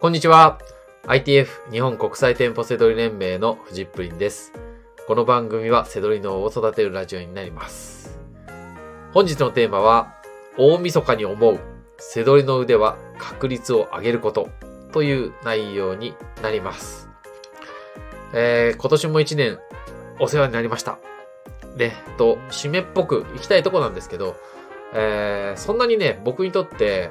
こんにちは。ITF 日本国際店舗セドリ連盟のフジップリンです。この番組はセドリ脳を育てるラジオになります。本日のテーマは、大晦日に思う、セドリの腕は確率を上げることという内容になります。えー、今年も一年お世話になりました。で、と、締めっぽく行きたいとこなんですけど、えー、そんなにね、僕にとって、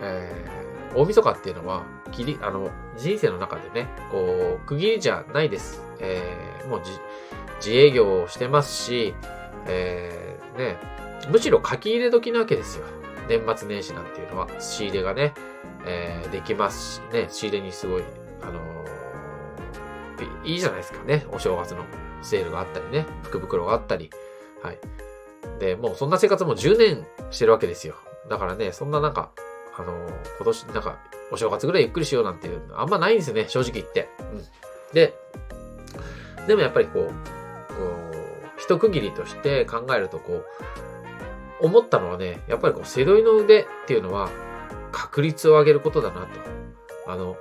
えー、大晦日っていうのは、切り、あの、人生の中でね、こう、区切りじゃないです。えー、もうじ自営業をしてますし、えー、ね、むしろ書き入れ時なわけですよ。年末年始なんていうのは、仕入れがね、えー、できますしね、仕入れにすごい、あのーいいじゃないですかね。お正月のセールがあったりね、福袋があったり。はい。で、もうそんな生活も10年してるわけですよ。だからね、そんななんか、あの今年なんか、お正月ぐらいゆっくりしようなんていうのあんまないんですよね、正直言って。うん。で、でもやっぱりこう、こう、一区切りとして考えるとこう、思ったのはね、やっぱりこう、背取りの腕っていうのは、確率を上げることだなと。あの、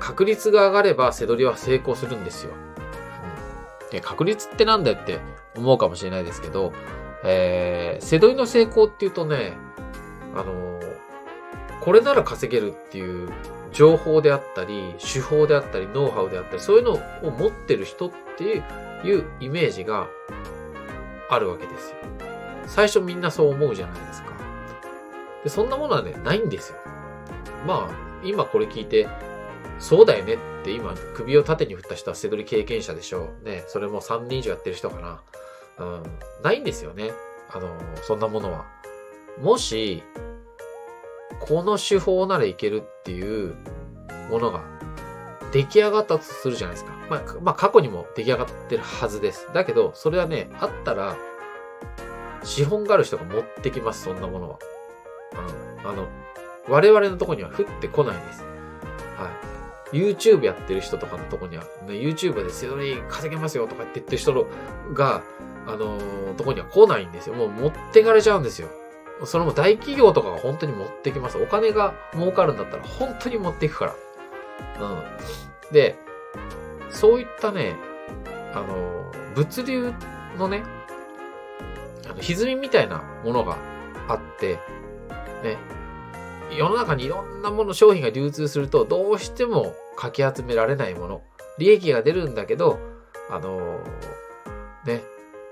確率が上がれば背取りは成功するんですよ。うん、で確率ってなんだよって思うかもしれないですけど、えー、背取りの成功っていうとね、あのーこれなら稼げるっていう情報であったり、手法であったり、ノウハウであったり、そういうのを持ってる人っていうイメージがあるわけですよ。最初みんなそう思うじゃないですか。で、そんなものはね、ないんですよ。まあ、今これ聞いて、そうだよねって今首を縦に振った人は背取り経験者でしょう。ね、それも3年以上やってる人かな。うん、ないんですよね。あの、そんなものは。もし、この手法ならいけるっていうものが出来上がったとするじゃないですか。まあ、まあ、過去にも出来上がってるはずです。だけど、それはね、あったら、資本がある人が持ってきます、そんなものは。うん。あの、我々のとこには降ってこないです。はい。YouTube やってる人とかのとこには、ね、YouTube でセドリ稼げますよとかって言ってる人が、あのーとこには来ないんですよ。もう持ってかれちゃうんですよ。それも大企業とかが本当に持ってきます。お金が儲かるんだったら本当に持っていくから。うん。で、そういったね、あの、物流のね、あの、歪みみたいなものがあって、ね、世の中にいろんなもの、商品が流通すると、どうしてもかき集められないもの、利益が出るんだけど、あの、ね、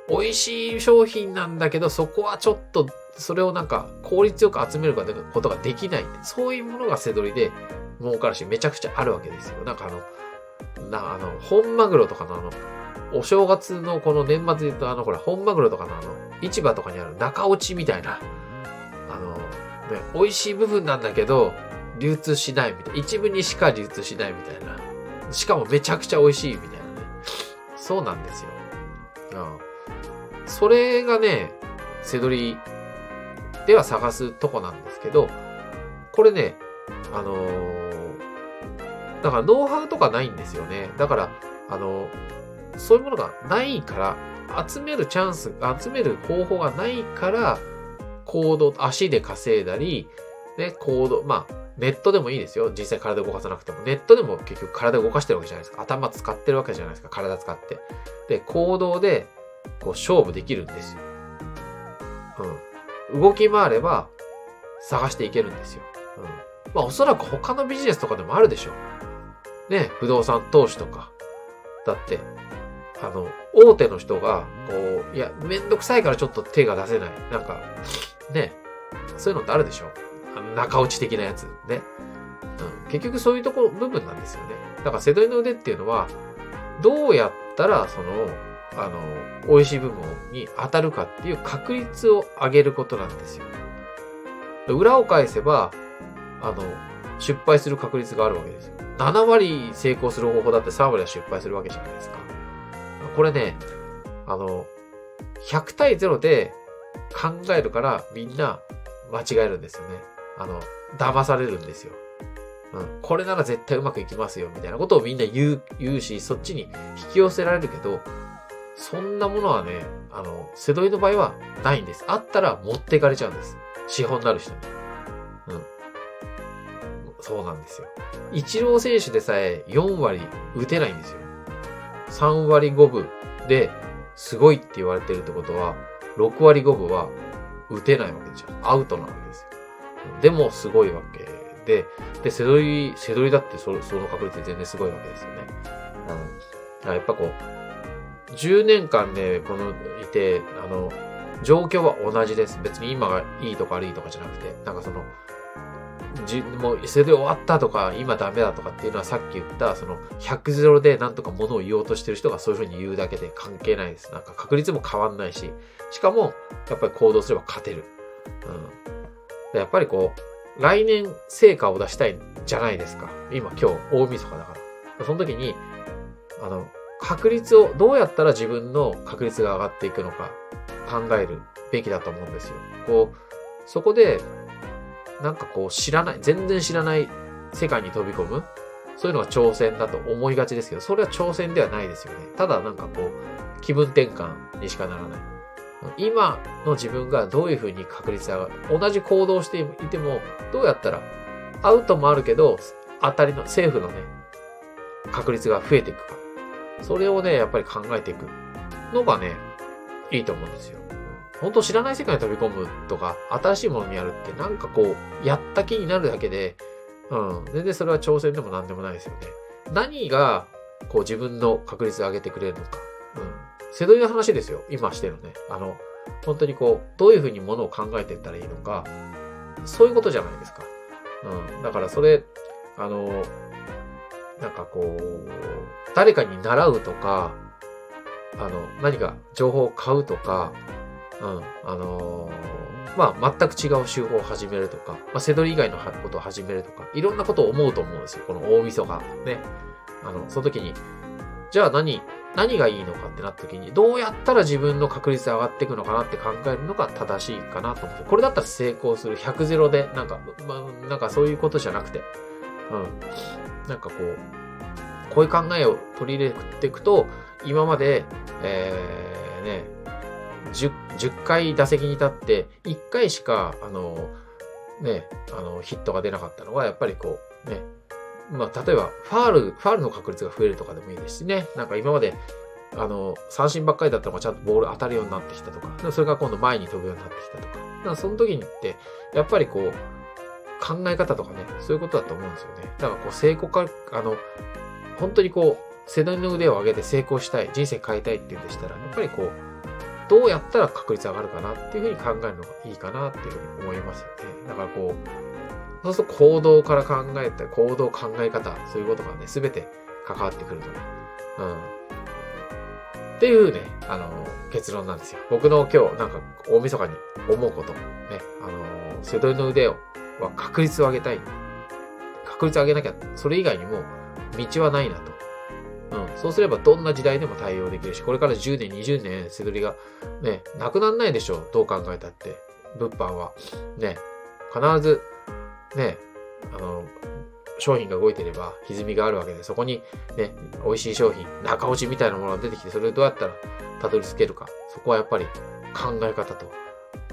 美味しい商品なんだけど、そこはちょっと、それをなんか効率よく集めることができない。そういうものが背取りで儲かるし、めちゃくちゃあるわけですよ。なんかあの、な、あの、本マグロとかのあの、お正月のこの年末で言うとあの、ほら、本マグロとかのあの、市場とかにある中落ちみたいな、あの、ね、美味しい部分なんだけど、流通しないみたいな。一部にしか流通しないみたいな。しかもめちゃくちゃ美味しいみたいなね。そうなんですよ。うん。それがね、背取りでは探すとこなんですけど、これね、あのーだからノウハウとかないんですよね。だから、あのーそういうものがないから、集めるチャンス、集める方法がないから、行動、足で稼いだり、ね、行動、まあ、ネットでもいいですよ。実際体動かさなくても。ネットでも結局体動かしてるわけじゃないですか。頭使ってるわけじゃないですか。体使って。で、行動で、こう、勝負できるんですよ。うん。動き回れば、探していけるんですよ。うん。まあ、おそらく他のビジネスとかでもあるでしょう。ね、不動産投資とか。だって、あの、大手の人が、こう、いや、めんどくさいからちょっと手が出せない。なんか、ね、そういうのってあるでしょあの中落ち的なやつ。ね。うん。結局そういうところ、部分なんですよね。だから、背取りの腕っていうのは、どうやったら、その、あの、美味しい部分に当たるかっていう確率を上げることなんですよ。裏を返せば、あの、失敗する確率があるわけですよ。7割成功する方法だって3割は失敗するわけじゃないですか。これね、あの、100対0で考えるからみんな間違えるんですよね。あの、騙されるんですよ。うん。これなら絶対うまくいきますよ、みたいなことをみんな言う、言うし、そっちに引き寄せられるけど、そんなものはね、あの、背取りの場合はないんです。あったら持っていかれちゃうんです。資本になる人に。うん。そうなんですよ。イチロー選手でさえ4割打てないんですよ。3割5分ですごいって言われてるってことは、6割5分は打てないわけじゃん。アウトなわけですよ。でもすごいわけで、で、セドリ、セドリだってそその確率全然すごいわけですよね。うん。やっぱこう、10年間ね、この、いて、あの、状況は同じです。別に今がいいとか悪いとかじゃなくて、なんかその、じもう、それで終わったとか、今ダメだとかっていうのはさっき言った、その、100ゼロでなんとか物を言おうとしてる人がそういうふうに言うだけで関係ないです。なんか確率も変わんないし、しかも、やっぱり行動すれば勝てる。うん。やっぱりこう、来年成果を出したいじゃないですか。今、今日、大晦日だから。その時に、あの、確率を、どうやったら自分の確率が上がっていくのか考えるべきだと思うんですよ。こう、そこで、なんかこう知らない、全然知らない世界に飛び込むそういうのが挑戦だと思いがちですけど、それは挑戦ではないですよね。ただなんかこう、気分転換にしかならない。今の自分がどういうふうに確率上がる同じ行動していても、どうやったら、アウトもあるけど、当たりの、セーフのね、確率が増えていくか。それをね、やっぱり考えていくのがね、いいと思うんですよ。本当知らない世界に飛び込むとか、新しいものにやるってなんかこう、やった気になるだけで、うん、全然それは挑戦でも何でもないですよね。何が、こう自分の確率を上げてくれるのか。うん。瀬戸りの話ですよ。今してるね。あの、本当にこう、どういうふうにものを考えていったらいいのか、そういうことじゃないですか。うん。だからそれ、あの、なんかこう、誰かに習うとか、あの、何か情報を買うとか、うん、あのー、まあ、全く違う手法を始めるとか、まあ、セドリ以外のことを始めるとか、いろんなことを思うと思うんですよ。この大晦日。ね。あの、その時に、じゃあ何、何がいいのかってなった時に、どうやったら自分の確率上がっていくのかなって考えるのが正しいかなと思って。これだったら成功する100ゼロで、なんか、まあ、なんかそういうことじゃなくて、うん。なんかこう、こういう考えを取り入れていくと、今まで、えー、ね、10, 10回打席に立って、1回しか、あの、ね、あの、ヒットが出なかったのは、やっぱりこう、ね、まあ、例えば、ファール、ファールの確率が増えるとかでもいいですしね、なんか今まで、あの、三振ばっかりだったのがちゃんとボール当たるようになってきたとか、それが今度前に飛ぶようになってきたとか、かその時にって、やっぱりこう、考え方とかね、そういうことだと思うんですよね。だからこう、成功か、あの、本当にこう、世代の腕を上げて成功したい、人生変えたいっていうんでしたら、やっぱりこう、どうやったら確率上がるかなっていうふうに考えるのがいいかなっていうふうに思いますよね。だからこう、そうすると行動から考えて、行動考え方、そういうことがね、すべて関わってくるとね。うん。っていうね、あの、結論なんですよ。僕の今日、なんか、大晦日に思うこと。ね、あの、瀬戸の腕を、は確率を上げたい。確率を上げなきゃ、それ以外にも道はないなと。うん。そうすればどんな時代でも対応できるし、これから10年、20年、せどりが、ね、なくなんないでしょう。どう考えたって。物販は。ね。必ず、ね、あの、商品が動いてれば歪みがあるわけで、そこにね、美味しい商品、中落ちみたいなものが出てきて、それをどうやったらたどり着けるか。そこはやっぱり考え方と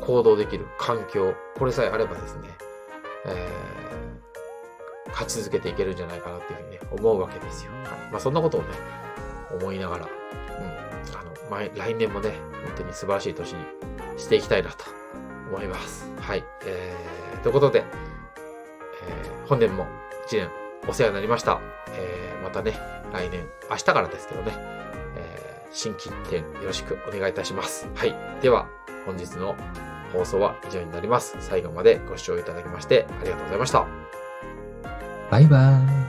行動できる環境、これさえあればですね、えー、勝ち続けていけるんじゃないかなっていうふうにね、思うわけですよ。はい。まあそんなことをね、思いながら、うん、あの、前、来年もね、本当に素晴らしい年にしていきたいなと思います。はい。えー、ということで、えー、本年も一年お世話になりました。えー、またね、来年、明日からですけどね、えー、新規一点よろしくお願いいたします。はい。では、本日の放送は以上になります。最後までご視聴いただきましてありがとうございました。バイバーイ。